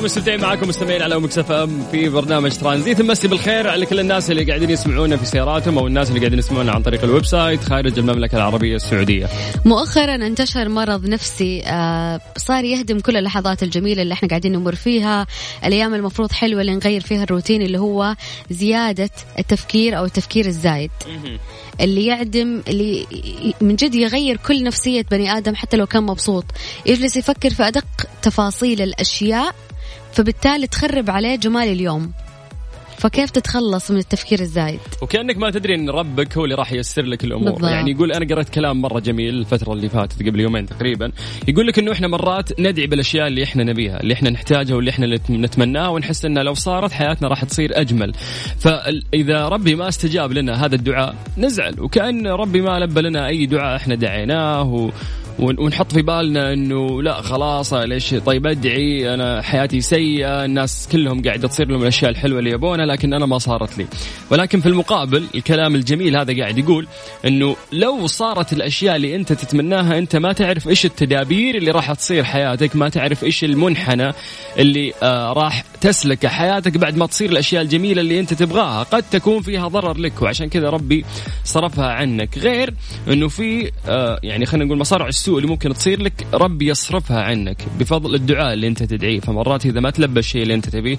مستمتعين معكم مستمعين على Mix FM في برنامج ترانزيت نمسي بالخير على كل الناس اللي قاعدين يسمعونا في سياراتهم أو الناس اللي قاعدين يسمعونا عن طريق ال website خارج المملكة العربية السعودية. مؤخرا انتشر مرض نفسي آه، صار يهدم كل اللحظات الجميلة اللي إحنا قاعدين نمر فيها، الأيام المفروض حلوة اللي نغير فيها الروتين اللي هو زيادة التفكير أو التفكير الزايد. اللي يعدم اللي من جد يغير كل نفسية بني آدم حتى لو كان مبسوط، يجلس يفكر في أدق تفاصيل الأشياء فبالتالي تخرب عليه جمال اليوم. فكيف تتخلص من التفكير الزايد؟ وكأنك ما تدري إن ربك هو اللي راح ييسر لك الأمور. بالضبط. يعني يقول أنا قرأت كلام مرة جميل الفترة اللي فاتت قبل يومين تقريبا. يقول لك إنه إحنا مرات ندعي بالأشياء اللي إحنا نبيها اللي إحنا نحتاجها واللي إحنا نتمناها ونحس انها لو صارت حياتنا راح تصير أجمل. فإذا ربي ما استجاب لنا هذا الدعاء نزعل. وكأن ربي ما لبى لنا أي دعاء إحنا دعيناه ونحط في بالنا إنه لا خلاص ليش؟ طيب أدعي أنا حياتي سيئة الناس كلهم قاعدة تصير لهم الأشياء الحلوة اللي يبونها لكن أنا ما صارت لي. ولكن في المقابل الكلام الجميل هذا قاعد يقول إنه لو صارت الأشياء اللي أنت تتمناها أنت ما تعرف إيش التدابير اللي راح تصير حياتك ما تعرف إيش المنحنى اللي آه راح تسلك حياتك بعد ما تصير الأشياء الجميلة اللي أنت تبغاها. قد تكون فيها ضرر لك وعشان كذا ربي صرفها عنك. غير إنه في آه يعني خلينا نقول مصارع السوء اللي ممكن تصير لك ربي يصرفها عنك بفضل الدعاء اللي أنت تدعيه. فمرات إذا ما تلبى الشيء اللي أنت تبيه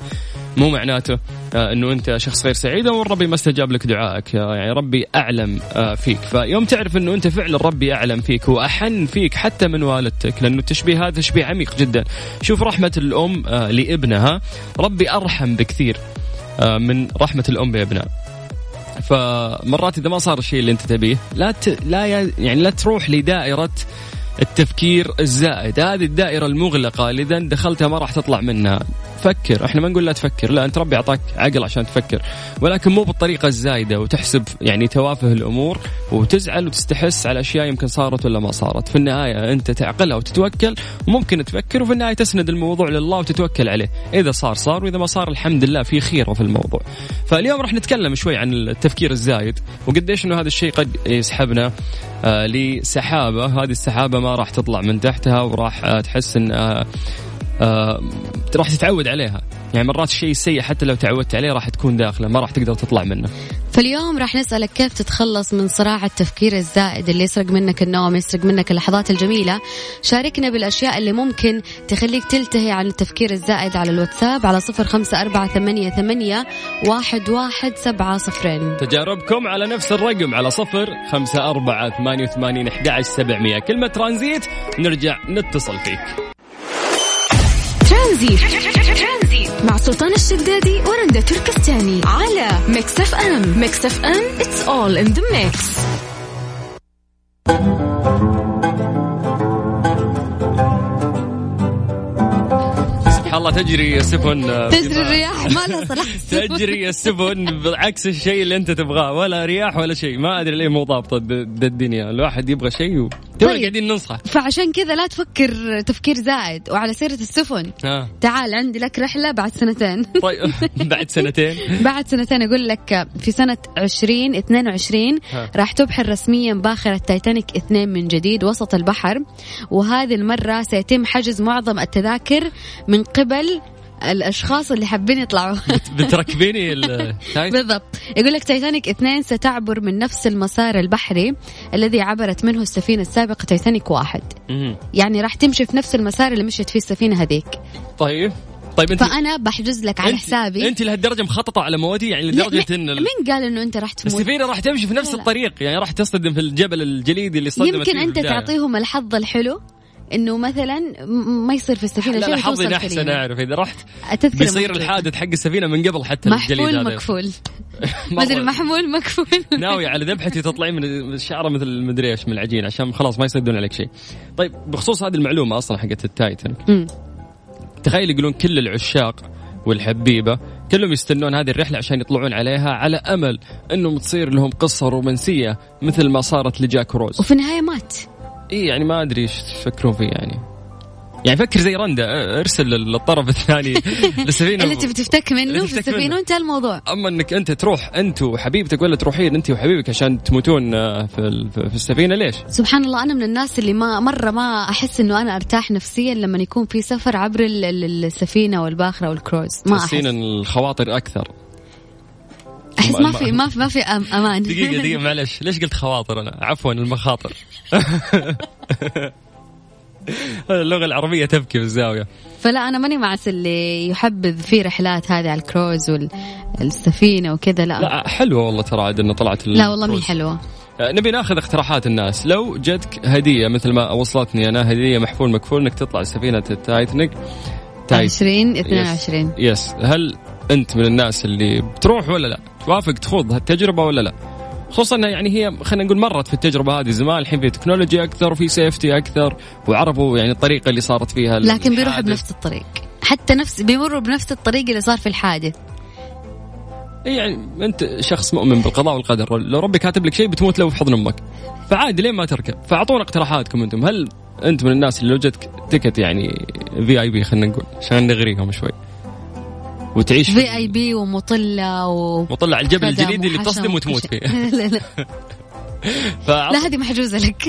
مو معناته آه إنه أنت شخص غير سعيد أو ربي ما استجاب لك دعائك. آه يعني ربي أعلم آه فيك. فيوم تعرف إنه أنت فعلا ربي أعلم فيك وأحن فيك حتى من والدتك لأنه التشبيه هذا تشبيه عميق جدا. شوف رحمة الأم لابنها. ربي أرحم بكثير من رحمة الأم بابنها. فمرات إذا ما صار الشيء اللي أنت تبيه لا ت... لا يعني لا تروح لدائرة التفكير الزائد. هذه الدائرة المغلقة اللي إذا دخلتها ما راح تطلع منها. فكر. إحنا ما نقول لا تفكر. لا أنت ربي أعطاك عقل عشان تفكر. ولكن مو بالطريقة الزايدة وتحسب يعني توافه الأمور وتزعل وتستحس على أشياء يمكن صارت ولا ما صارت. في النهاية أنت تعقلها وتتوكل وممكن تفكر وفي النهاية تسند الموضوع لله وتتوكل عليه. إذا صار صار وإذا ما صار الحمد لله في خيره في الموضوع. فاليوم راح نتكلم شوي عن التفكير الزايد وقديش إنه هذا الشيء قد يسحبنا. لسحابة. هذه السحابة ما راح تطلع من تحتها وراح آه تحس إن آه راح تتعود عليها. يعني مرات الشيء السيء حتى لو تعودت عليه راح تكون داخلة ما راح تقدر تطلع منه. فاليوم راح نسألك كيف تتخلص من صراع التفكير الزائد اللي يسرق منك النوم يسرق منك اللحظات الجميلة. شاركنا بالأشياء اللي ممكن تخليك تلتهي عن التفكير الزائد على الواتساب على صفر خمسة أربعة ثمانية, ثمانية واحد, واحد سبعة صفرين. تجاربكم على نفس الرقم على صفر خمسة أربعة ثمانية وثمانين أحد سبعمية. كلمة ترانزيت نرجع نتصل فيك. ترانزيت. مع سلطان الشدادي ورندا تركستاني على Mix FM. Mix FM it's all in the mix. الله تجري السفن تجري الرياح ما لها صلاح تجري السفن بعكس الشيء اللي انت تبغاه. ولا رياح ولا شيء. ما أدري ليه مو ضابطة الدنيا الواحد يبغى شيء و... طيب. قاعدين ننصح. فعشان كذا لا تفكر تفكير زائد وعلى سيرة السفن. آه. تعال عندي لك رحلة بعد سنتين. طيب. بعد سنتين. بعد سنتين أقول لك في سنة 2022 راح تبحر رسميا باخرة تايتانيك اثنين من جديد وسط البحر. وهذه المرة سيتم حجز معظم التذاكر من قبل الأشخاص اللي حابين يطلعوا. بتركبيني بالضبط. يقول لك تايتانيك اثنين ستعبر من نفس المسار البحري الذي عبرت منه السفينة السابقة تايتانيك واحد. يعني راح تمشي في نفس المسار اللي مشيت فيه السفينة هذيك. طيب. طيب انت فأنا بحجز لك على حسابي. أنت لهالدرجة مخططة على مودي يعني لدرجة إن مين قال إنه أنت راح تموت؟ السفينة راح تمشي في نفس لا. الطريق. يعني راح تصطدم في الجبل الجليدي اللي صدمت يمكن أنت تعطيهم الحظ الحلو. إنه مثلا ما يصير في السفينة شيء لا حظي احسن. اعرف إذا رحت بيصير. الحادث حق السفينة من قبل حتى الجليد هذا مكفول. مدري محمول مكفول ناوي على ذبحتي تطلعين من الشعرة مثل مدري إيش من العجين عشان خلاص ما يصيدون عليك شيء. طيب بخصوص هذه المعلومة أصلا حقت التايتانيك مم. تخيل يقولون كل العشاق والحبيبة كلهم يستنون هذه الرحلة عشان يطلعون عليها على أمل إنهم تصير لهم قصة رومانسية مثل ما صارت لجاك روز. وفي النهاية مات اي يعني ما أدري إيش تفكرون فيه يعني. يعني فكر زي رندا أرسل للطرف الثاني للسفينه اللي تبي تفتك منه في السفينه. وانتهى الموضوع أما إنك أنت تروح أنت وحبيبتك ولا تروحين أنت وحبيبك عشان تموتون في في السفينة ليش؟ سبحان الله أنا من الناس اللي ما مرة ما أحس إنه أنا أرتاح نفسيا لما يكون في سفر عبر ال- ال- السفينة والباخرة والكروز ما أحس تحسين الخواطر أكثر أحس ما في ما في ما في أمان. دقيقة دقيقة معلش. ليش قلت خواطر أنا؟ عفوا المخاطر. اللغة العربية تبكي في الزاوية. فلا أنا ماني مع اللي يحبذ في رحلات هذه على الكروز والسفينه وكذا لا. لا, حلوة والله ترى عاد إنه طلعت لا والله مي. حلوة. آه، نبي ناخذ اقتراحات الناس. لو جتك هدية مثل ما وصلتني أنا هدية محفول مكفول إنك تطلع سفينه التايتانيك تايت. 20 22 yes هل انت من الناس اللي بتروح ولا لا؟ توافق تخوض هالتجربة ولا لا؟ خصوصا انها يعني هي خلينا نقول مرت في التجربة هذه زمان الحين في تكنولوجيا أكثر وفي safety أكثر وعرفوا يعني الطريقة اللي صارت فيها لكن بيروحوا. بنفس الطريق. حتى نفس بيمروا بنفس الطريق اللي صار في الحادث. يعني أنت شخص مؤمن بالقضاء والقدر. لو ربي كاتب لك شيء بتموت لو في حضن أمك. فعادي ليه ما تركب؟ فأعطونا اقتراحاتكم أنتم. هل أنت من الناس اللي لو جتك تكت يعني في اي بي خلينا نقول؟ عشان نغريهم شوي. وتعيش في اي بي ومطلة و وطلع الجبل خدم الجليدي اللي وحشم تصدم وتموت. فيه لا لا. فعط- لا هذه محجوزة لك.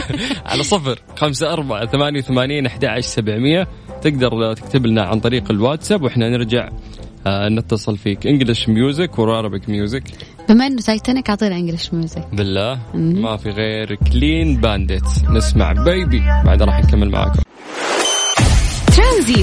على صفر خمسة أربعة ثمانية وثمانين أحد عشر سبعمية. تقدر تكتب لنا عن طريق الواتساب وإحنا نرجع آه، نتصل فيك. انجلش ميوزك وارابيك ميوزك بما إنه تايتانيك أعطينا انجلش ميوزك بالله. ما في غير Clean Bandit نسمع Baby بعد راح نكمل معاكم. ترانزي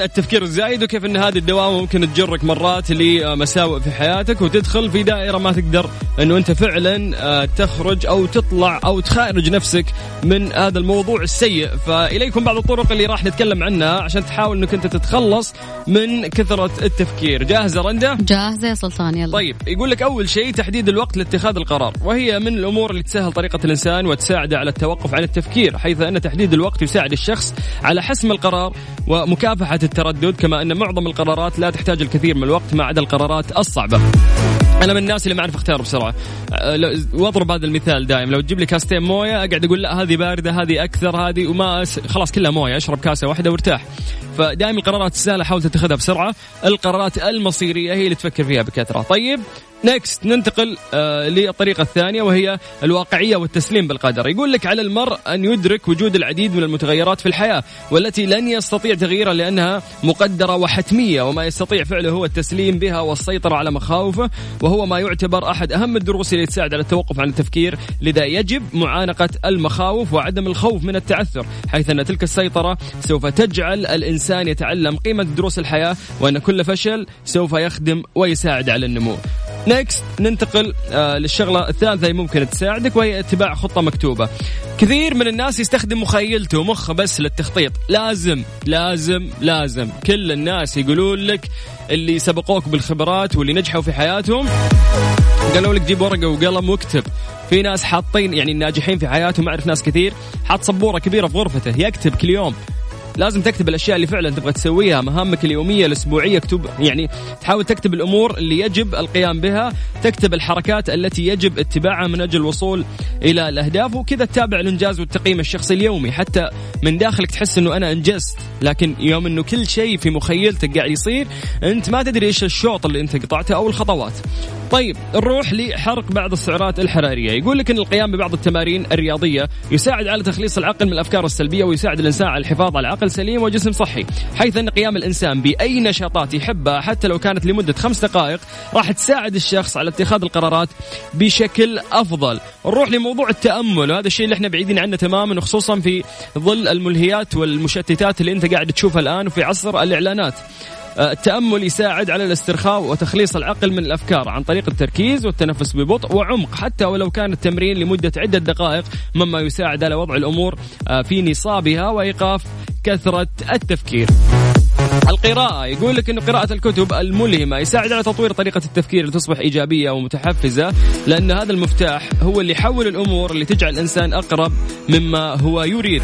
عن التفكير الزايد وكيف إن هذه الدوامه ممكن تجرك مرات لمساوئ في حياتك وتدخل في دائرة ما تقدر إنه أنت فعلا آه، تخرج أو تطلع أو تخارج نفسك من هذا الموضوع السيء. فإليكم بعض الطرق اللي راح نتكلم عنها عشان تحاول إنك أنت تتخلص من كثرة التفكير. جاهزه رندا؟ جاهزه يا سلطان يلا. طيب يقول لك أول شيء تحديد الوقت لاتخاذ القرار وهي من الأمور اللي تسهل طريقة الإنسان وتساعده على التوقف عن التفكير حيث أن تحديد الوقت يساعد الشخص على حسم القرار ومكافحة التردد كما أن معظم القرارات لا تحتاج الكثير من الوقت ما عدا القرارات الصعبة. أنا من الناس اللي ما أعرف أختار بسرعة. أه، وأضرب هذا المثال دائم. لو تجيب لي كاستين موية أقعد أقول لا هذه باردة هذه أكثر هذه وما أس... خلاص كلها موية أشرب كاسة واحدة وارتاح. فدائما القرارات السهلة حاول تتخذها بسرعة. القرارات المصيرية هي اللي تفكر فيها بكثرة. طيب نكست ننتقل آه للطريقة الثانية وهي الواقعية والتسليم بالقدر. يقول لك على المرء أن يدرك وجود العديد من المتغيرات في الحياة والتي لن يستطيع تغييرها لأنها مقدرة وحتمية. وما يستطيع فعله هو التسليم بها والسيطرة على مخاوفه وهو ما يعتبر أحد أهم الدروس اللي تساعد على التوقف عن التفكير لذا يجب معانقة المخاوف وعدم الخوف من التعثر حيث أن تلك السيطرة سوف تجعل الإنسان يتعلم قيمة دروس الحياة وأن كل فشل سوف يخدم ويساعد على النمو. نكست ننتقل آه للشغلة الثالثة اللي ممكن تساعدك وهي اتباع خطة مكتوبة. كثير من الناس يستخدم مخيلته ومخه بس للتخطيط. لازم لازم لازم. كل الناس يقولون لك اللي سبقوك بالخبرات واللي نجحوا في حياتهم قالوا لك جيب ورقة وقلم واكتب. في ناس حاطين يعني الناجحين في حياتهم أعرف ناس كثير حاط سبورة كبيرة في غرفته يكتب كل يوم. لازم تكتب الأشياء اللي فعلا تبغى تسويها مهامك اليومية الأسبوعية اكتب يعني تحاول تكتب الأمور اللي يجب القيام بها تكتب الحركات التي يجب اتباعها من أجل الوصول إلى الأهداف وكذا تتابع الإنجاز والتقييم الشخصي اليومي. حتى من داخلك تحس إنه أنا أنجزت لكن يوم إنه كل شيء في مخيلتك قاعد يصير أنت ما تدري إيش الشوط اللي أنت قطعته أو الخطوات. طيب نروح لحرق بعض السعرات الحرارية. يقول لك إن القيام ببعض التمارين الرياضية يساعد على تخليص العقل من الأفكار السلبية ويساعد الإنسان على الحفاظ على عقل سليم وجسم صحي حيث أن قيام الإنسان بأي نشاطات يحبها حتى لو كانت لمدة خمس دقائق راح تساعد الشخص على اتخاذ القرارات بشكل أفضل. نروح لموضوع التأمل وهذا الشيء اللي إحنا بعيدين عنه تماما وخصوصا في ظل الملهيات والمشتتات اللي أنت قاعد تشوفها الآن وفي عصر الإعلانات. التأمل يساعد على الاسترخاء وتخليص العقل من الأفكار عن طريق التركيز والتنفس ببطء وعمق حتى ولو كان التمرين لمدة عدة دقائق مما يساعد على وضع الأمور آه، في نصابها وإيقاف كثرة التفكير. القراءة يقول لك أن قراءة الكتب الملهمة يساعد على تطوير طريقة التفكير لتصبح إيجابية ومتحفزة لأن هذا المفتاح هو اللي يحول الأمور اللي تجعل الإنسان أقرب مما هو يريد.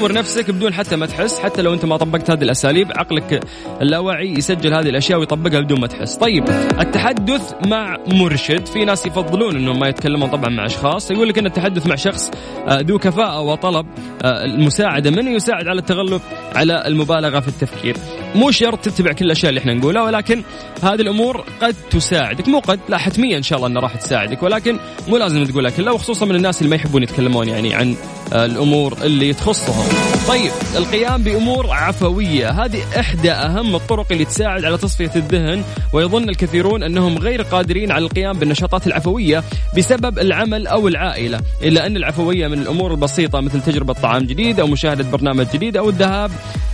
طور نفسك بدون حتى ما تحس حتى لو أنت ما طبقت هذه الأساليب عقلك اللاواعي يسجل هذه الأشياء ويطبقها بدون ما تحس. طيب التحدث مع مرشد في ناس يفضلون إنهم ما يتكلمون طبعا مع أشخاص يقول لك إن التحدث مع شخص آه، ذو كفاءة وطلب آه، المساعدة. منه يساعد على التغلب على المبالغة في التفكير؟ مو شرط تتبع كل الأشياء اللي إحنا نقولها ولكن هذه الأمور قد تساعدك. مو قد لا حتميا إن شاء الله إنها راح تساعدك ولكن مو لازم تقولها كلها وخصوصا من الناس اللي ما يحبون يتكلمون يعني عن آه، الأمور اللي تخصهم. طيب القيام بأمور عفوية. هذه إحدى أهم الطرق اللي تساعد على تصفية الذهن ويظن الكثيرون أنهم غير قادرين على القيام بالنشاطات العفوية بسبب العمل أو العائلة إلا أن العفوية من الأمور البسيطة مثل تجربة طعام جديد أو مشاهدة برنامج جديد أو الذهاب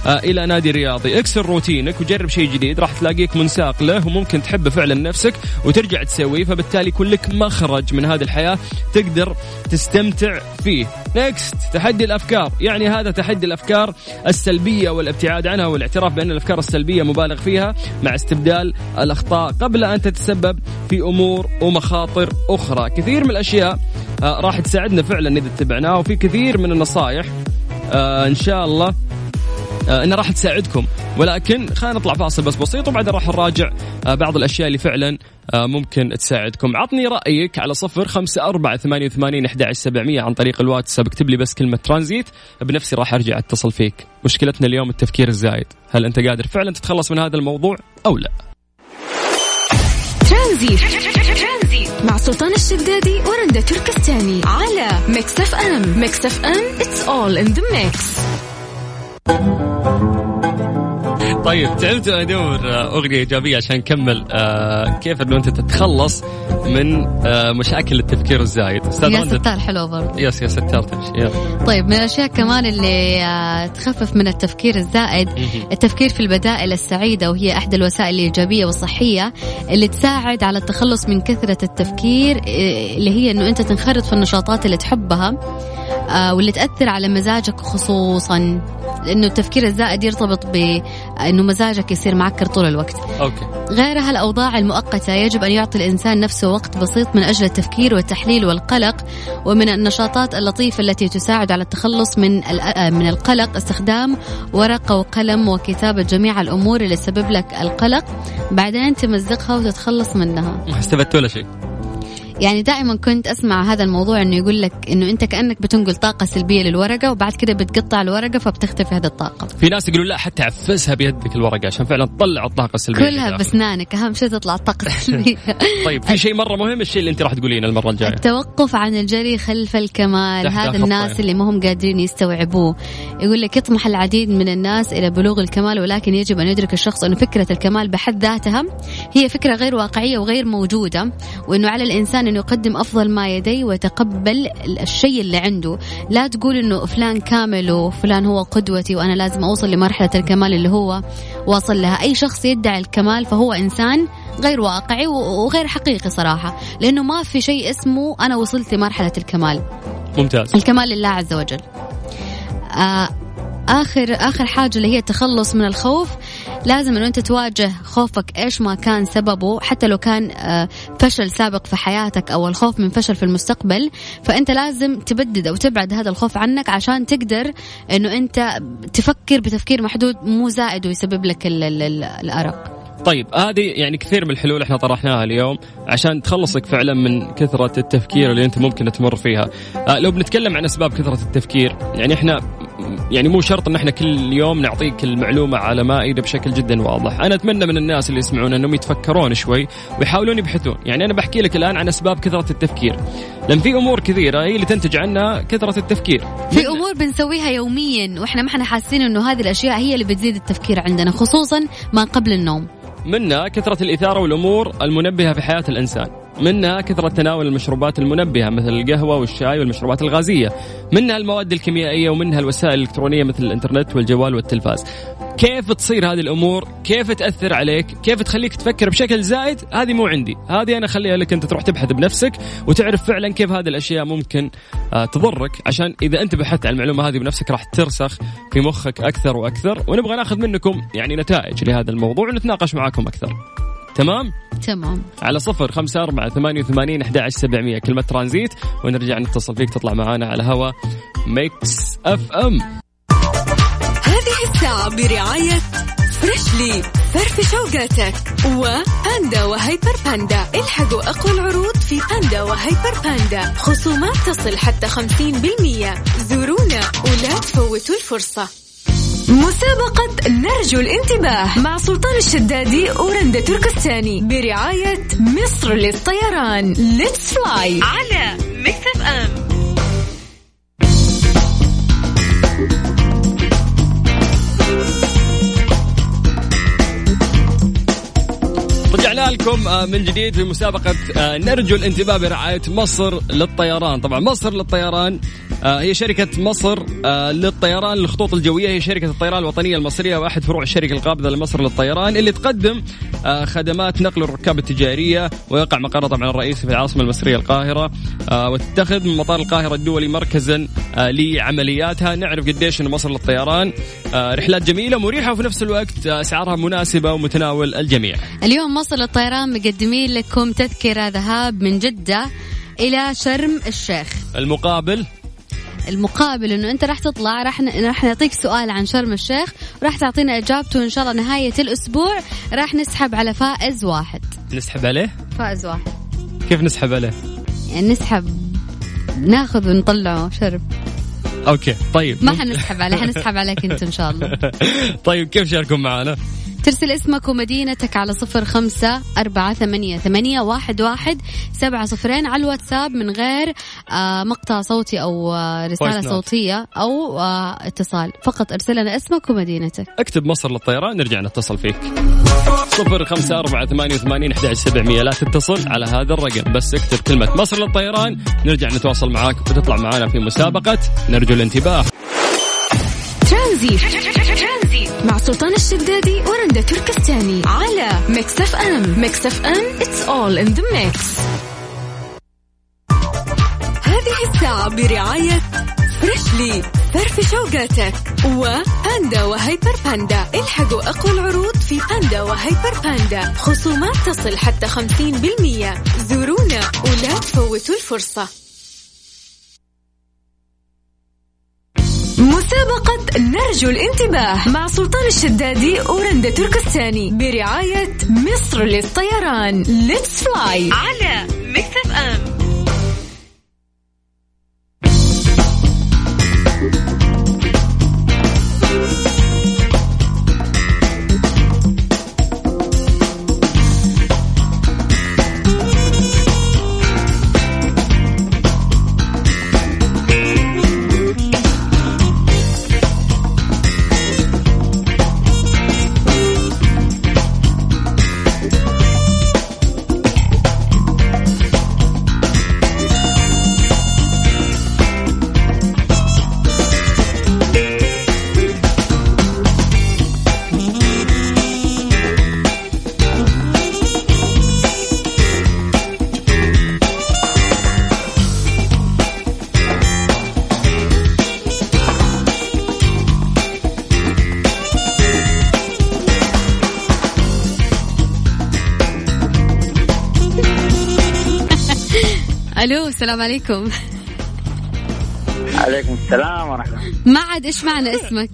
إلى نادي رياضي اكسر روتينك وجرب شيء جديد. راح تلاقيك منساق له وممكن تحبه فعلا نفسك وترجع تسويه فبالتالي يكون لك مخرج من هذه الحياة تقدر تستمتع فيه. next تحدي الأفكار. يعني هذا تحدي الأفكار السلبية والابتعاد عنها والاعتراف بأن الأفكار السلبية مبالغ فيها مع استبدال الأخطاء قبل أن تتسبب في أمور ومخاطر أخرى. كثير من الأشياء آه، راح تساعدنا فعلا إذا اتبعناها وفي كثير من النصائح آه، إن شاء الله آه، انها راح تساعدكم. ولكن خلينا نطلع فاصل بس بسيط وبعدين راح نراجع آه، بعض الأشياء اللي فعلا آه، ممكن تساعدكم. عطني رأيك على صفر خمسة أربعة ثمانية وثمانين أحد سبعمية عن طريق الواتساب اكتب لي بس كلمة ترانزيت. بنفسي راح أرجع أتصل فيك. مشكلتنا اليوم التفكير الزايد. هل أنت قادر فعلا تتخلص من هذا الموضوع أو لا؟ ترانزيت. مع سلطان الشدادي ورندا تركستاني. على Mix FM. Mix FM it's all in the mix. طيب تعبت ادور أغنية إيجابية عشان نكمل آه كيف إنه أنت تتخلص من آه مشاكل التفكير الزايد. أستاذ يا ستار حلو برضه. yes يا ستار تمشي يلا. طيب من الأشياء كمان اللي آه تخفف من التفكير الزائد التفكير في البدائل السعيدة وهي احدى الوسائل الإيجابية والصحية اللي تساعد على التخلص من كثرة التفكير آه، اللي هي إنه أنت تنخرط في النشاطات اللي تحبها. آه، واللي تأثر على مزاجك خصوصا لأنه التفكير الزائد يرتبط بأنه مزاجك يصير معكر طول الوقت. أوكي. غيرها الأوضاع المؤقتة يجب أن يعطي الإنسان نفسه وقت بسيط من أجل التفكير والتحليل والقلق ومن النشاطات اللطيفة التي تساعد على التخلص من آه، من القلق استخدام ورقة وقلم وكتابة جميع الأمور اللي تسبب لك القلق بعدين تمزقها وتتخلص منها. ما استفدت ولا شيء. يعني دائما كنت أسمع هذا الموضوع إنه يقول لك إنه أنت كأنك بتنقل طاقة سلبية للورقة وبعد كده بتقطع الورقة فبتختفي هذه الطاقة. في ناس يقولون لا حتى عفسها بيدك الورقة عشان فعلا تطلع الطاقة السلبية كلها باسنانك أهم شيء تطلع الطاقة السلبية. طيب في شيء مرة مهم الشيء اللي أنت راح تقولينه المرة الجاية. التوقف عن الجري خلف الكمال هذا الناس اللي ما هم قادرين يستوعبوه. يقول لك يطمح العديد من الناس إلى بلوغ الكمال ولكن يجب أن يدرك الشخص إنه فكرة الكمال بحد ذاتها هي فكرة غير واقعية وغير موجودة وإنه على الإنسان انه يقدم أفضل ما يدي ويتقبل الشيء اللي عنده. لا تقول إنه فلان كامل وفلان هو قدوتي وأنا لازم أوصل لمرحلة الكمال اللي هو واصل لها. أي شخص يدعي الكمال فهو إنسان غير واقعي وغير حقيقي صراحة لأنه ما في شيء اسمه أنا وصلت لمرحلة الكمال. ممتاز. الكمال لله عز وجل. آه آخر آخر حاجة اللي هي التخلص من الخوف لازم إنه أنت تواجه خوفك إيش ما كان سببه حتى لو كان آه، فشل سابق في حياتك أو الخوف من فشل في المستقبل. فأنت لازم تبدد أو تبعد هذا الخوف عنك عشان تقدر إنه أنت تفكر بتفكير محدود مو زائد ويسبب لك الأرق. طيب هذه يعني كثير من الحلول إحنا طرحناها اليوم عشان تخلصك فعلا من كثرة التفكير اللي أنت ممكن تمر فيها. آه لو بنتكلم عن أسباب كثرة التفكير يعني إحنا يعني مو شرط إن إحنا كل يوم نعطيك المعلومة على مائده بشكل جدا واضح، أنا أتمنى من الناس اللي يسمعون أنهم يتفكرون شوي ويحاولون يبحثون، يعني أنا بحكي لك الآن عن أسباب كثرة التفكير، لأن في أمور كثيرة هي اللي تنتج عنها كثرة التفكير. في أمور بنسويها يوميا وإحنا ما إحنا حاسين إنه هذه الأشياء هي اللي بتزيد التفكير عندنا خصوصا ما قبل النوم. منها كثرة الإثارة والأمور المنبهة في حياة الإنسان. منها كثرة تناول المشروبات المنبهة مثل القهوة والشاي والمشروبات الغازية منها المواد الكيميائية ومنها الوسائل الإلكترونية مثل الإنترنت والجوال والتلفاز كيف تصير هذه الأمور؟ كيف تأثر عليك؟ كيف تخليك تفكر بشكل زايد؟ هذه مو عندي، هذه أنا أخليها لك أنت تروح تبحث بنفسك وتعرف فعلا كيف هذه الأشياء ممكن آه، تضرك عشان إذا أنت بحثت عن المعلومة هذه بنفسك راح ترسخ في مخك أكثر وأكثر ونبغى ناخذ منكم يعني نتائج لهذا الموضوع ونتناقش معاكم أكثر. تمام؟ تمام. على صفر خمسة أربعة ثمانية وثمانين أحد سبعمية. كلمة ترانزيت ونرجع نتصل فيك تطلع معانا على هوا Mix FM هذه الساعة برعاية Freshly فرفش أوقاتك و Panda و Hyper Panda الحقوا أقوى العروض في Panda و Hyper Panda خصومات تصل حتى 50% زورونا ولا تفوتوا الفرصة. مسابقة نرجو الانتباه مع سلطان الشدادي ورندا تركستاني برعاية مصر للطيران. let's fly على Mix FM رجعنا لكم آه، من جديد في مسابقة آه، نرجو الانتباه برعاية مصر للطيران. طبعا مصر للطيران هي شركة مصر للطيران للخطوط الجوية. هي شركة الطيران الوطنية المصرية وأحد فروع الشركة القابضة لمصر للطيران اللي تقدم خدمات نقل الركاب التجارية ويقع مقرها طبعا الرئيسي في العاصمة المصرية القاهرة وتتخذ من مطار القاهرة الدولي مركزا لعملياتها. نعرف قديش أن مصر للطيران رحلات جميلة مريحة وفي نفس الوقت أسعارها مناسبة ومتناول الجميع. اليوم مصر للطيران مقدمين لكم تذكرة ذهاب من جدة إلى شرم الشيخ. المقابل المقابل إنه أنت راح تطلع راح راح نعطيك سؤال عن شرم الشيخ وراح تعطينا إجابته إن شاء الله نهاية الأسبوع راح نسحب على فائز واحد. نسحب عليه؟ فائز واحد. كيف نسحب عليه؟ يعني نسحب ناخذ ونطلعه شرب أوكي طيب. ما حنسحب عليه حنسحب عليك أنت إن شاء الله. طيب كيف شاركون معنا؟ ترسل اسمك ومدينتك على صفر خمسة أربعة ثمانية, ثمانية واحد, واحد سبعة صفرين على الواتساب من غير آه مقطع صوتي أو آه رسالة صوتية أو آه اتصال. فقط ارسل لنا اسمك ومدينتك. اكتب مصر للطيران نرجع نتصل فيك. صفر خمسة أربعة ثمانية وثمانين أحد سبعمية. لا تتصل على هذا الرقم بس اكتب كلمة مصر للطيران. نرجع نتواصل معاك وتطلع معنا في مسابقة. نرجو الانتباه. ترانزيت. مع سلطان الشدادي ورندا تركستاني على Mix FM Mix FM it's all in the mix. هذه الساعة برعاية Freshly فرفش أوقاتك و Panda و Hyper Panda الحقوا أقوى العروض في Panda و Hyper Panda خصومات تصل حتى 50% زورونا ولا تفوتوا الفرصة. مسابقة نرجو الانتباه مع سلطان الشدادي ورندا تركستاني برعاية مصر للطيران. let's fly على Mix السلام عليكم. عليكم السلام ورحمة الله. معد إيش معنى اسمك؟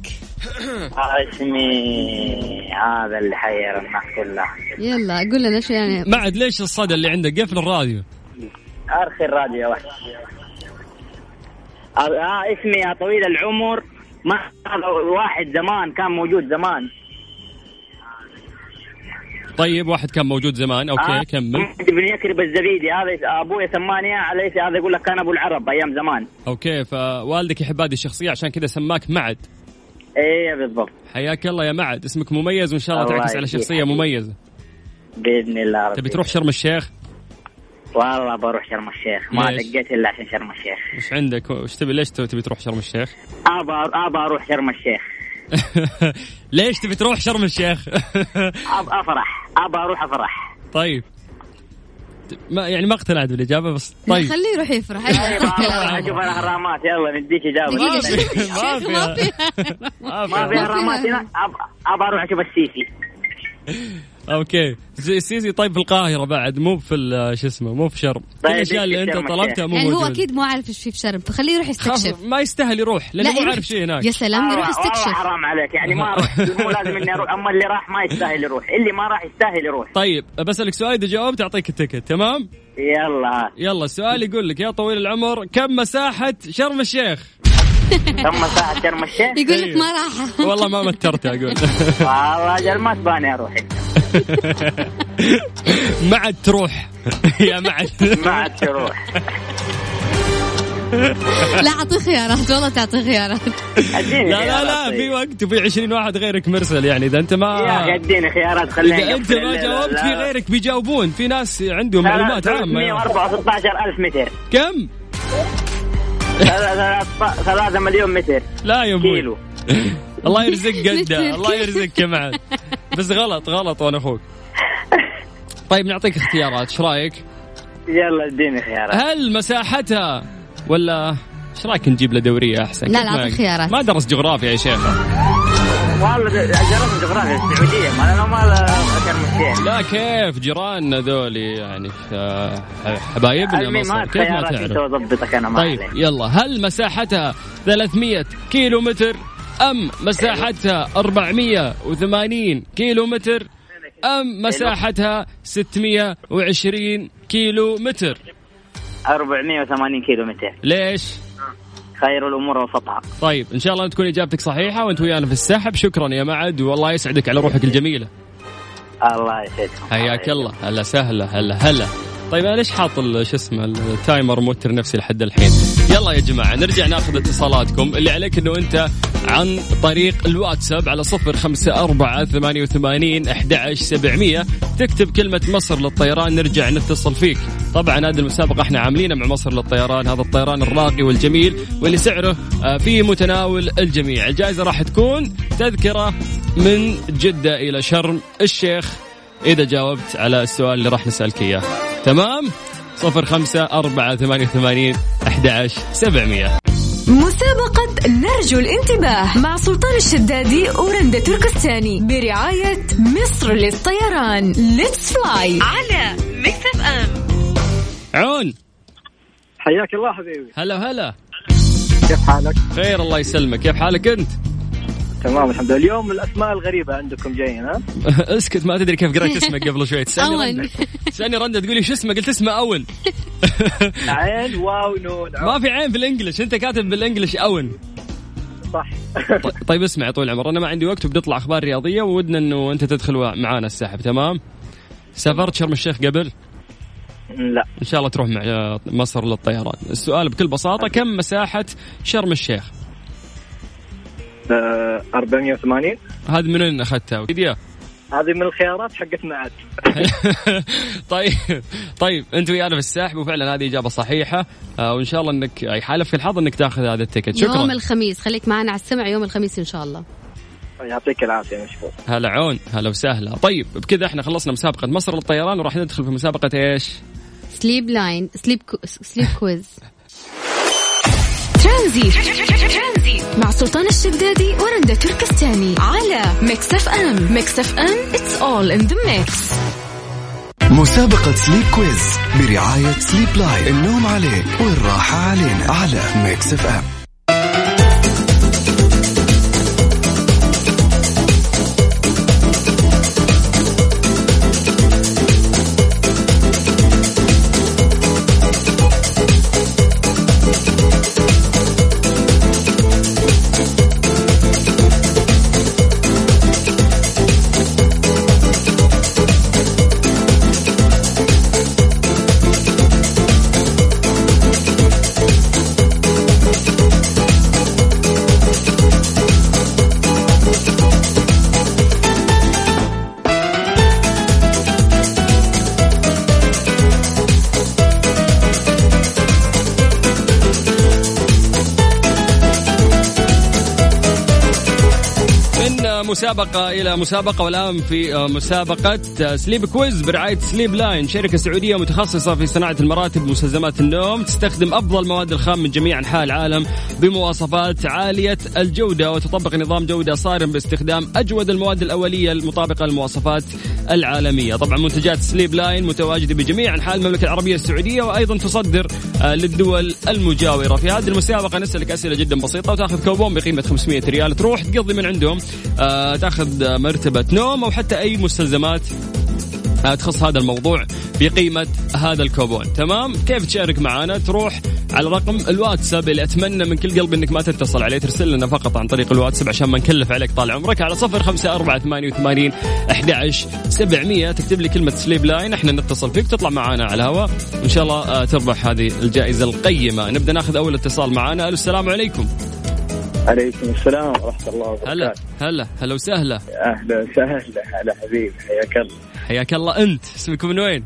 اسمي هذا اللي حير الناس كلها. يلا قول لنا شو يعني. معد ليش الصدى اللي عندك؟ قفل الراديو. أرخي الراديو يا وحش آه اسمي يا طويل العمر. ما هذا واحد زمان كان موجود زمان. طيب واحد كان موجود زمان. أوكي آه، كمل. ابن معد يكرب الزبيدي هذا أبوي سماني إياه على هذا يقول لك كان أبو العرب أيام زمان. okay فوالدك يحب هذه الشخصية عشان كذا سماك معد. إيه بالضبط. حياك الله يا معد. اسمك مميز وإن شاء الله تعكس على. شخصية مميزة. بإذن الله ربي. تبي تروح شرم الشيخ؟ والله بروح شرم الشيخ. ما؟ دقيت إلا عشان شرم الشيخ. وش عندك؟ وش تبي؟ ليش تبي تروح شرم الشيخ؟ ابى ابى أروح شرم الشيخ. ليش تبي تروح شرم الشيخ؟ ابى أفرح. أبى أروح أفرح. طيب. ما يعني ما اقتنعت بالإجابة بس طيب. خليه يروح يفرح. طيب أشوف الاهرامات يلا نديك إجابة. ما شيخ في- ما في- في. ما ما في في. اهرامات هنا أب- أبى أروح أشوف السيسي. okay. زي السيسي طيب في القاهرة بعد مو في ال- شو اسمه مو في شرم. كل طيب، الأشياء اللي أنت طلبتها مو يعني هو. أكيد مو عارف إيش في في شرم فخليه يروح يستكشف. ما يستاهل يروح لأنه مو يروح- عارف شيء هناك. يا سلام يروح والله- والله يستكشف. حرام عليك يعني ما أروح مو لازم اني أروح أما اللي راح ما يستاهل يروح. اللي ما راح يستاهل يروح. طيب بسألك سؤال إذا جاوبت أعطيك التيكت تمام؟ يلا. يلا السؤال يقول لك يا طويل العمر كم مساحة شرم الشيخ؟ ثم ساعة شرم الشيخ يقول لك ما راح. والله ما مترت أقول والله أجل ما تباني أروح. ما عاد تروح. يا معد ما عاد تروح. لا اعطيه خيارات. والله تعطيه خيارات. أديني لا لا خيارات لا طيب. في وقت وفي 20 واحد غيرك مرسل يعني إذا أنت يا ما أخي أديني خيارات خليني إذا أنت ما جاوبت في غيرك بيجاوبون. في ناس عندهم معلومات عامة. 114 ألف متر. كم؟ ثلاثة مليون متر لا يا أبوي كيلو الله يرزق قده. الله يرزقك يا معد بس غلط غلط وأنا أخوك طيب نعطيك اختيارات إيش رأيك؟ يلا اديني خيارات هل مساحتها ولا إيش رأيك نجيب له دورية أحسن؟ لا، لا، خيارات. ما درس جغرافيا يا شيخ والله جغرافيا السعودية ما أنا ما لا كيف جيراننا ذولي يعني حبايبنا مصر كيف ما تعرف؟ أنا ما طيب يلا هل مساحتها 300 كيلو متر أم مساحتها 480 كيلو متر أم مساحتها 620 كيلو متر 480 كيلو متر ليش؟ خير الأمور وسطها. طيب إن شاء الله تكون إجابتك صحيحة وأنت ويانا في السحب. شكرا يا معد والله يسعدك على روحك الجميلة. الله يسعدكم. حياك الله هلا سهلا هلا هلا. طيب أنا ليش حاط شو اسمه التايمر موتر نفسي لحد الحين؟ يلا يا جماعة نرجع ناخذ اتصالاتكم. اللي عليك إنه أنت عن طريق الواتساب على صفر خمسة أربعة ثمانية وثمانين أحد سبعمية. تكتب كلمة مصر للطيران نرجع نتصل فيك. طبعا هذه المسابقة إحنا عاملينها مع مصر للطيران هذا الطيران الراقي والجميل واللي سعره آه، في متناول الجميع. الجائزة راح تكون تذكرة من جدة إلى شرم. الشيخ إذا جاوبت على السؤال اللي راح نسألك إياه. تمام؟ صفر خمسة أربعة ثمانية وثمانين أحد سبعمية. مسابقة نرجو الانتباه مع سلطان الشدادي ورندا تركستاني برعاية مصر للطيران. let's fly على Mix FM عون. حياك الله حبيبي. هلا هلا كيف حالك؟ خير الله يسلمك. كيف حالك أنت؟ تمام الحمد لله. اليوم الأسماء الغريبة عندكم جايين ها؟ اسكت ما تدري كيف قرأت اسمك قبل شوي. رندة تسألني رندة تقولي شو اسمه؟ قلت اسمه أون. عين واو نون ما في عين في الانجلش أنت كاتب بالانجلش أون. صح. طيب اسمع يا طويل العمر. أنا ما عندي وقت وبنطلع أخبار رياضية وودنا إنه أنت تدخل معانا السحب. تمام؟ سافرت شرم الشيخ قبل؟ لا. إن شاء الله تروح مع مصر للطيران. السؤال بكل بساطة كم مساحة شرم الشيخ؟ 480 هذه من وين أخذتها؟ وكذا هذه من الخيارات حقت معد طيب طيب أنت ويانا في السحب وفعلا هذه إجابة صحيحة. آه وإن شاء الله إنك يحالف في الحظ إنك تأخذ هذا ال ticket. يوم شكرا الخميس خليك معنا على السمع يوم الخميس إن شاء الله. يعطيك العافية مشكور هلا عون هلا وسهلا. طيب بكذا إحنا خلصنا مسابقة مصر للطيران وراح ندخل في مسابقة إيش؟ Sleep Line Sleep Qu... Sleep Quiz Transit مع سلطان الشدادي ورندا تركستاني على Mix FM Mix FM it's all in the mix. مسابقة Sleep Quiz برعاية Sleep Line النوم عليك والراحة علينا على Mix FM مسابقة إلى مسابقة والآن في مسابقة Sleep Quiz برعاية Sleep Line. شركة سعودية متخصصة في صناعة المراتب ومستلزمات النوم تستخدم أفضل المواد الخام من جميع أنحاء العالم بمواصفات عالية الجودة وتطبق نظام جودة صارم باستخدام أجود المواد الأولية المطابقة للمواصفات العالمية. طبعا منتجات Sleep Line متواجدة بجميع أنحاء المملكة العربية السعودية وأيضا تصدر آه، للدول المجاورة. في هذه المسابقة نسألك أسئلة جدا بسيطة وتأخذ كوبون بقيمة 500 ريال تروح تقضي من عندهم آه، تاخذ مرتبة نوم أو حتى أي مستلزمات تخص هذا الموضوع بقيمة هذا الكوبون. تمام؟ كيف تشارك معنا تروح على رقم الواتساب اللي أتمنى من كل قلب أنك ما تتصل عليه. ترسل لنا فقط عن طريق الواتساب عشان ما نكلف عليك طال عمرك. على صفر خمسة أربعة ثمانية وثمانين أحد سبعمية. تكتب لي كلمة Sleep Line إحنا نتصل فيك. تطلع معنا على الهواء. وإن شاء الله آه، تربح هذه الجائزة القيمة. نبدأ ناخذ أول اتصال معنا ألو السلام عليكم. عليكم السلام ورحمة الله وبركاته. هلا هلا هلا وسهلا. أهلا وسهلا هلا حبيبي حياك الله. حياك الله. أنت اسمك من وين؟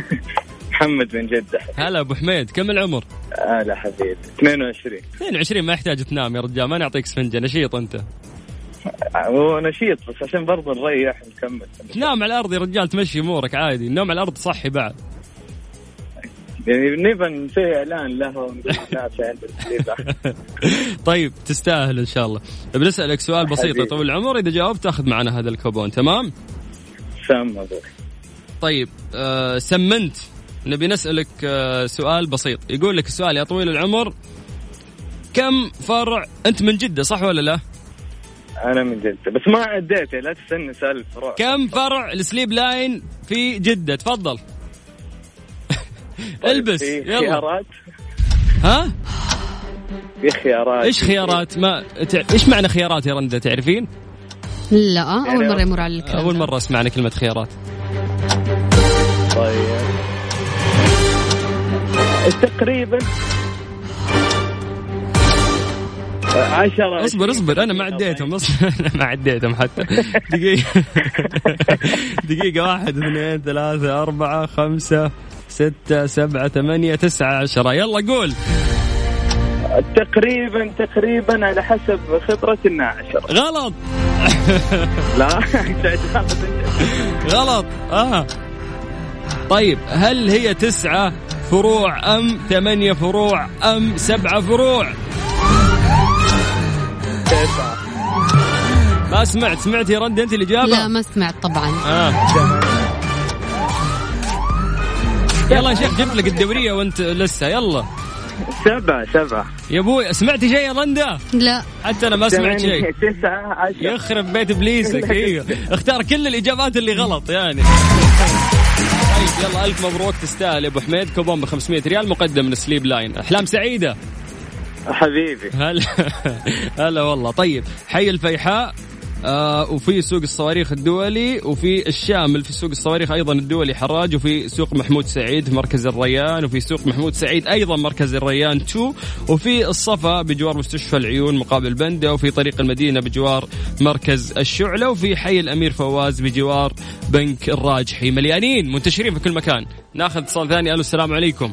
محمد من جدة. هلا أبو حميد كم العمر؟ هلا حبيبي 22 22 ما يحتاج تنام يا رجال ما نعطيك سفنجة نشيط أنت. هو نشيط بس عشان برضه نريح ونكمل تنام على الأرض يا رجال تمشي أمورك عادي النوم على الأرض صحي بعد. يعني نبى نسوي إعلان له. طيب تستاهل إن شاء الله. بنسألك سؤال بسيط يا. طويل العمر. إذا جاوبت تأخذ معنا هذا الكوبون تمام؟ سام طيب آه سمنت. نبي نسألك آه سؤال بسيط. يقول لك السؤال يا طويل العمر كم فرع أنت من جدة صح ولا لا؟ أنا من جدة بس ما عديت لا تستنى سؤال الفروع. كم فرع ال Sleep Line في جدة؟ تفضل. البس في يلا. خيارات؟ ها؟ في خيارات. إيش خيارات؟ ما تع... إيش معنى خيارات يا رنده تعرفين؟ لا أول مرة يمر على الكلام. أول. مرة اسمعنا كلمة خيارات. طيب. تقريبا عشرة. أصبر أصبر أنا ما عديتهم أصبر أنا ما عديتهم حتى. دقيقة. دقيقة واحد اثنين ثلاثة أربعة خمسة. ستة سبعة ثمانية تسعة عشرة. يلا قول. تقريبا تقريبا على حسب خبرتنا عشرة غلط. لا غلط. آه. طيب هل هي تسعة فروع أم ثمانية فروع أم سبعة فروع؟ تسعة. ما سمعت. سمعت يا رد أنت الإجابة؟ لا ما سمعت طبعا. آه. يلا يا شيخ جبت لك الدورية وأنت لسه يلا. سبعة سبعة. يا أبوي سمعت شيء يا رندا لا. حتى أنا ما سمعت شيء. تسعة عشرة. يخرب بيت إبليسك أيوه اختار كل الإجابات اللي غلط يعني. طيب يلا ألف مبروك تستاهل يا أبو حميد. كوبون ب 500 ريال مقدم من Sleep Line. أحلام سعيدة. حبيبي. هلا هلا والله. طيب حي الفيحاء. آه وفي سوق الصواريخ الدولي وفي الشامل في سوق الصواريخ أيضا الدولي حراج وفي سوق محمود سعيد في مركز الريان وفي سوق محمود سعيد أيضا مركز الريان 2 وفي الصفا بجوار مستشفى العيون مقابل بندة وفي طريق المدينة بجوار مركز الشعلة وفي حي الأمير فواز بجوار بنك الراجحي. مليانين منتشرين في كل مكان. ناخذ اتصال ثاني. ألو السلام عليكم.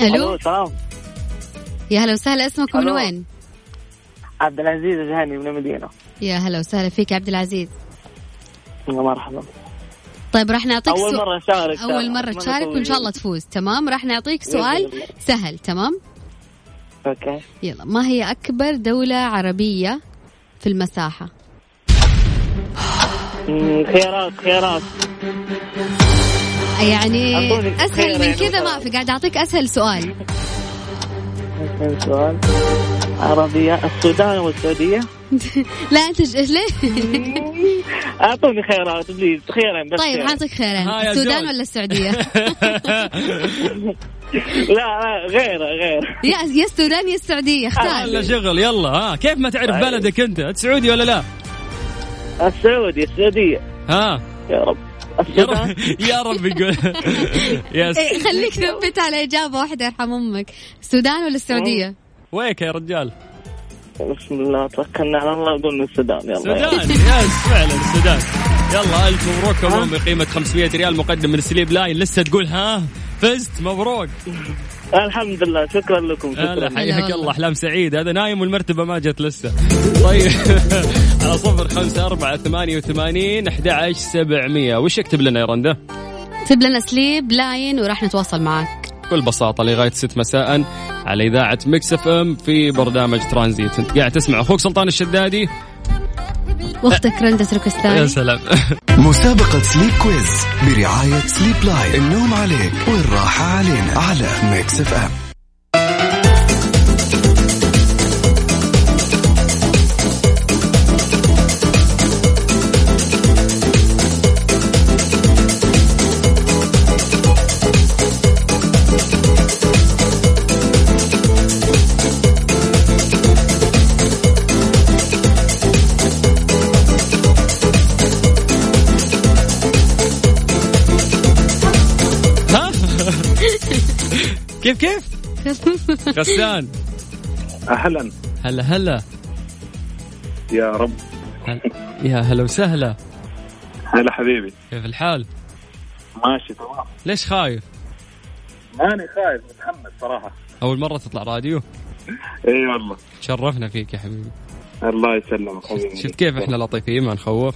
ألو؟ سلام يا هلا وسهلا اسمك من. وين؟ عبد العزيز الجهني من المدينة. يا هلا وسهلا فيك يا عبد العزيز. مرحبا. طيب راح نعطيك أول سؤال- مرة أشارك أول مرة أتمنى تشارك وإن شاء الله تفوز. تمام؟ راح نعطيك سؤال. سهل تمام؟ أوكي. يلا. ما هي أكبر دولة عربية في المساحة؟ مم، خيارات خيارات. يعني أسهل من يعني كذا ما في. قاعد أعطيك أسهل سؤال. كم سؤال. عربية السودان والسعودية. لا أنت ليه؟ أعطوني خيارات بليز خيرا بس. طيب. حاعطيك ها يا السودان. ولا السعودية؟ لا لا غير غير. يا يا السودان يا السعودية هلا اختار. شغل يلا ها. كيف ما تعرف طيب. بلدك أنت؟ أنت سعودي ولا لا؟ السعودي السعودية. ها. يا رب. يا السودان. رب يا رب يقول. yes إيه، خليك ثبت على إجابة واحدة يرحم أمك. السودان ولا السعودية؟ ويك يا رجال؟ بسم الله توكلنا على الله وقلنا السودان يلا. السودان yes فعلا السودان يلا ألف مبروك كمان بقيمه 500 ريال مقدم من Sleep Line. لسه تقول ها؟ فزت مبروك. الحمد لله شكرا لكم هلا شكرا حياك. الله. أحلام سعيد. هذا نايم والمرتبة ما جت لسه. طيب على صفر خمسة أربعة ثمانية وثمانين أحد عشر سبعمية. وش اكتب لنا يا رندا؟ اكتب لنا Sleep Line وراح نتواصل معك بكل بساطة لغاية ست مساء على إذاعة Mix FM في برنامج ترانزيت أنت قاعد تسمع أخوك سلطان الشدادي. واختك رندا تركستاني سلام. مسابقة Sleep Quiz برعاية Sleep Line النوم عليك والراحة علينا على Mix FM كيف كيف؟ غسان أهلا. هلا هلا. يا رب. هل- يا هلا وسهلا. هلا حبيبي. كيف الحال؟ ماشي تمام. ليش خايف؟ ماني خايف متحمس صراحة. أول مرة تطلع راديو؟ إي والله. شرفنا فيك يا حبيبي. الله يسلمك حبيبي. شفت كيف إحنا لطيفين ما نخوف؟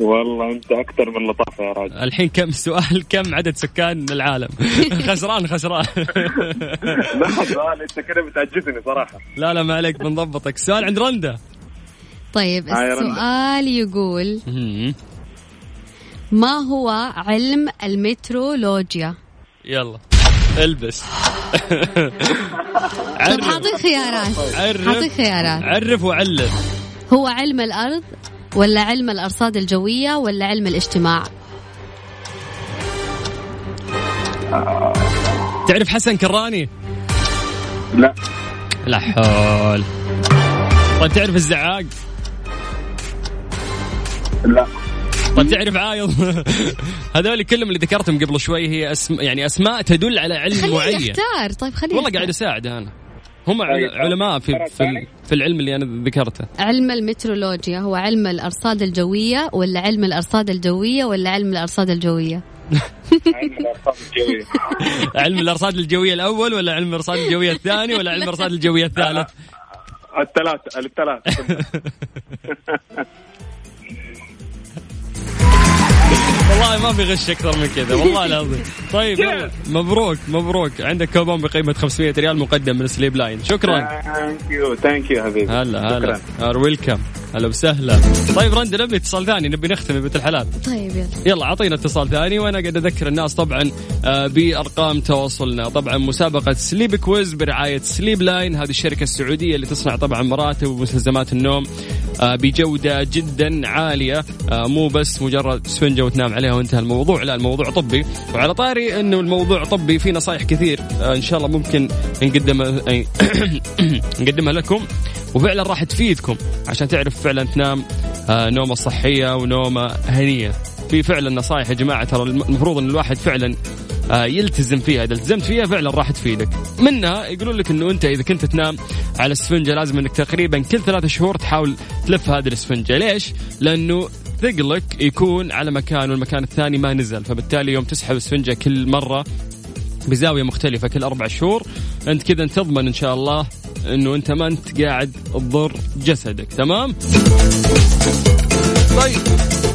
والله أنت أكثر من لطافه يا راجل. الحين كم سؤال؟ كم عدد سكان العالم؟ خسران خسران. لا سؤال أنت كده بتعجزني صراحة. لا لا ما عليك بنضبطك. السؤال عند رندا. طيب. السؤال يقول. ما هو علم المترولوجيا؟ يلا البس. عرف. حاعطيك خيارات عرف. حاعطيك خيارات عرف وعلم. هو علم الأرض؟ ولا علم الأرصاد الجوية ولا علم الاجتماع؟ تعرف حسن كراني؟ لا. لا حول. طيب تعرف الزعاق؟ لا. طيب تعرف عايض؟ هذول كلهم اللي ذكرتهم قبل شوي هي اسم يعني أسماء تدل على علم خليه معين. يختار. طيب خليه والله. قاعد اساعده أنا. هم عل- طيب. علماء في في, في العلم اللي أنا ذكرته. علم المترولوجيا هو علم الأرصاد الجوية ولا علم الأرصاد الجوية ولا علم الأرصاد الجوية؟ علم الأرصاد الجوية. علم الأرصاد الجوية الأول ولا علم الأرصاد الجوية الثاني ولا علم الأرصاد الجوية الثالث؟ الثلاثه الثلاثه والله ما في غش أكثر من كذا والله العظيم. طيب يلا. مبروك مبروك. عندك كوبون بقيمة 500 ريال مقدم من Sleep Line شكرا. thank you thank you حبيبي. هلا هلا. you're welcome هلا وسهلا. طيب رندا نبي اتصال ثاني نبي نختم بنت الحلال. طيب يلا. يلا أعطينا اتصال ثاني وأنا قاعد أذكر الناس طبعا آه، بأرقام تواصلنا. طبعا مسابقة Sleep Quiz برعاية Sleep Line هذه الشركة السعودية اللي تصنع طبعا مراتب ومستلزمات النوم آه، بجودة جدا عالية. آه، مو بس مجرد سفنجة وتنام عليها وانتهى الموضوع لا الموضوع طبي. وعلى طاري إنه الموضوع طبي في نصائح كثير إن شاء الله ممكن نقدمها نقدمها لكم. وفعلا راح تفيدكم عشان تعرف فعلا تنام آه، نومة صحية ونومة هنية. في فعلا نصائح يا جماعة ترى المفروض إن الواحد فعلا آه، يلتزم فيها. إذا التزمت فيها فعلا راح تفيدك. منها يقولون لك إنه أنت إذا كنت تنام على السفنجه لازم إنك تقريبا كل ثلاثة شهور تحاول تلف هذه الاسفنجة. ليش؟ لأنه ثقلك يكون على مكان والمكان الثاني ما نزل. فبالتالي يوم تسحب السفنجه كل مرة بزاوية مختلفة كل أربع شهور أنت كذا تضمن إن شاء الله إنه أنت ما أنت قاعد تضر جسدك تمام طيب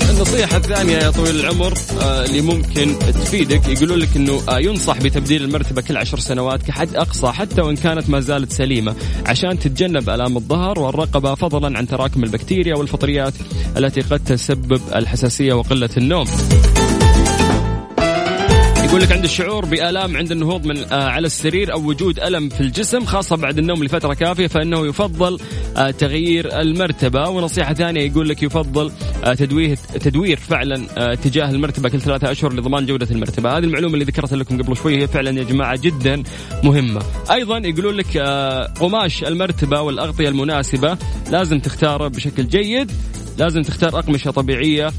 النصيحة الثانية يا طويل العمر آه اللي ممكن تفيدك يقولون لك إنه آه ينصح بتبديل المرتبة كل عشر سنوات كحد أقصى حتى وإن كانت ما زالت سليمة عشان تتجنب ألام الظهر والرقبة فضلا عن تراكم البكتيريا والفطريات التي قد تسبب الحساسية وقلة النوم. يقول لك عند الشعور بآلام عند النهوض من آه على السرير أو وجود ألم في الجسم خاصة بعد النوم لفترة كافية فإنه يفضل آه تغيير المرتبة. ونصيحة ثانية يقول لك يفضل آه تدويه تدوير فعلا آه تجاه المرتبة كل ثلاثة أشهر لضمان جودة المرتبة. هذه المعلومة اللي ذكرتها لكم قبل شوي هي فعلا يا جماعة جدا مهمة. أيضا يقولون لك آه قماش المرتبة والأغطية المناسبة لازم تختاره بشكل جيد لازم تختار أقمشة طبيعية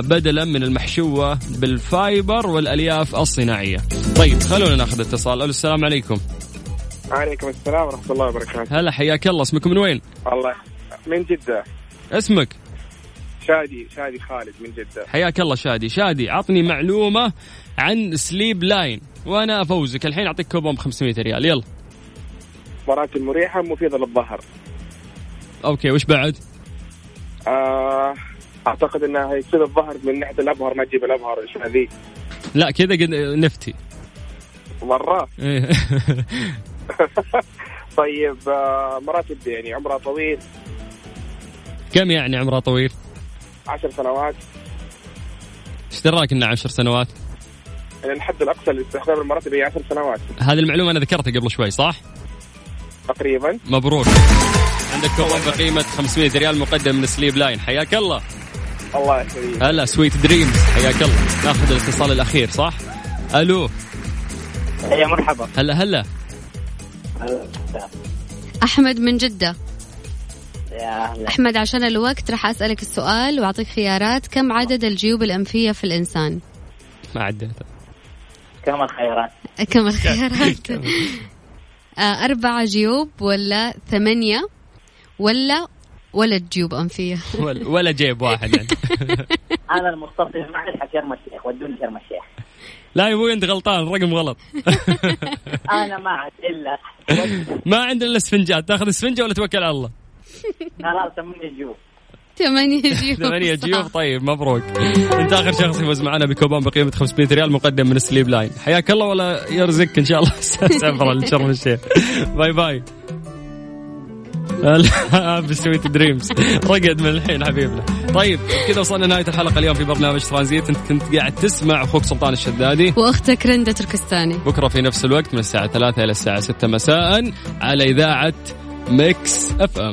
بدلا من المحشوة بال fiber والألياف الصناعية. طيب خلونا ناخذ اتصال. ألو السلام عليكم. وعليكم السلام ورحمة الله وبركاته. هلا حياك الله. اسمك من وين؟ الله من جدة. اسمك؟ شادي شادي خالد من جدة. حياك الله شادي. شادي عطني معلومة عن Sleep Line وأنا أفوزك. الحين أعطيك كوبون ب 500 ريال. يلا. مراتب مريحة مفيدة للظهر. Okay وش بعد؟ آه أعتقد إنها يفيد الظهر من ناحية الأبهر ما تجيب الأبهر إيش هذه لا كذا نفتي. مره إيه. طيب آه مراتب يعني عمرها طويل. كم يعني عمرها طويل؟ عشر سنوات. إيش دراك إنها عشر سنوات؟ يعني الحد الأقصى لاستخدام المراتب هي عشر سنوات. هذه المعلومة أنا ذكرتها قبل شوي صح؟ تقريبا. مبروك. عندك كوبون بقيمة 500 ريال مقدم من Sleep Line. حياك الله. الله يخليك هلا sweet dreams حياك الله. ناخذ الاتصال الأخير صح؟ ألو. يا مرحبا. هلا هلا. أحمد من جدة. يا أهلا. أحمد عشان الوقت راح أسألك السؤال وأعطيك خيارات. كم عدد الجيوب الأنفية في الإنسان؟ ما عديتها كم الخيارات؟ كم الخيارات؟ آه، أربعة جيوب ولا ثمانية ولا ولا جيوب أنفية ولا- ولا جيب واحد. يعني. أنا المختص معي حق شرم الشيخ ودوني شرم الشيخ لا يا أبوي أنت غلطان الرقم غلط. أنا ما عاد الا ما عندنا إلا اسفنجات تاخذ اسفنجة ولا توكل على الله. خلاص ثمانية جيوب. ثمانية جيوب. ثمانية. جيوب طيب مبروك. انت آخر شخص يفوز معنا بكوبون بقيمة 500 ريال مقدم من Sleep Line. حياك الله ولا يرزقك إن شاء الله. سفره لشرم الشيخ. bye bye. ب sweet dreams. رقد من الحين حبيبنا. طيب كذا وصلنا نهاية الحلقة اليوم في برنامج ترانزيت. انت كنت قاعد تسمع أخوك سلطان الشدادي. وأختك رندة تركستاني. بكرة في نفس الوقت من الساعة 3 إلى الساعة 6 مساء على إذاعة ميكس أف أم.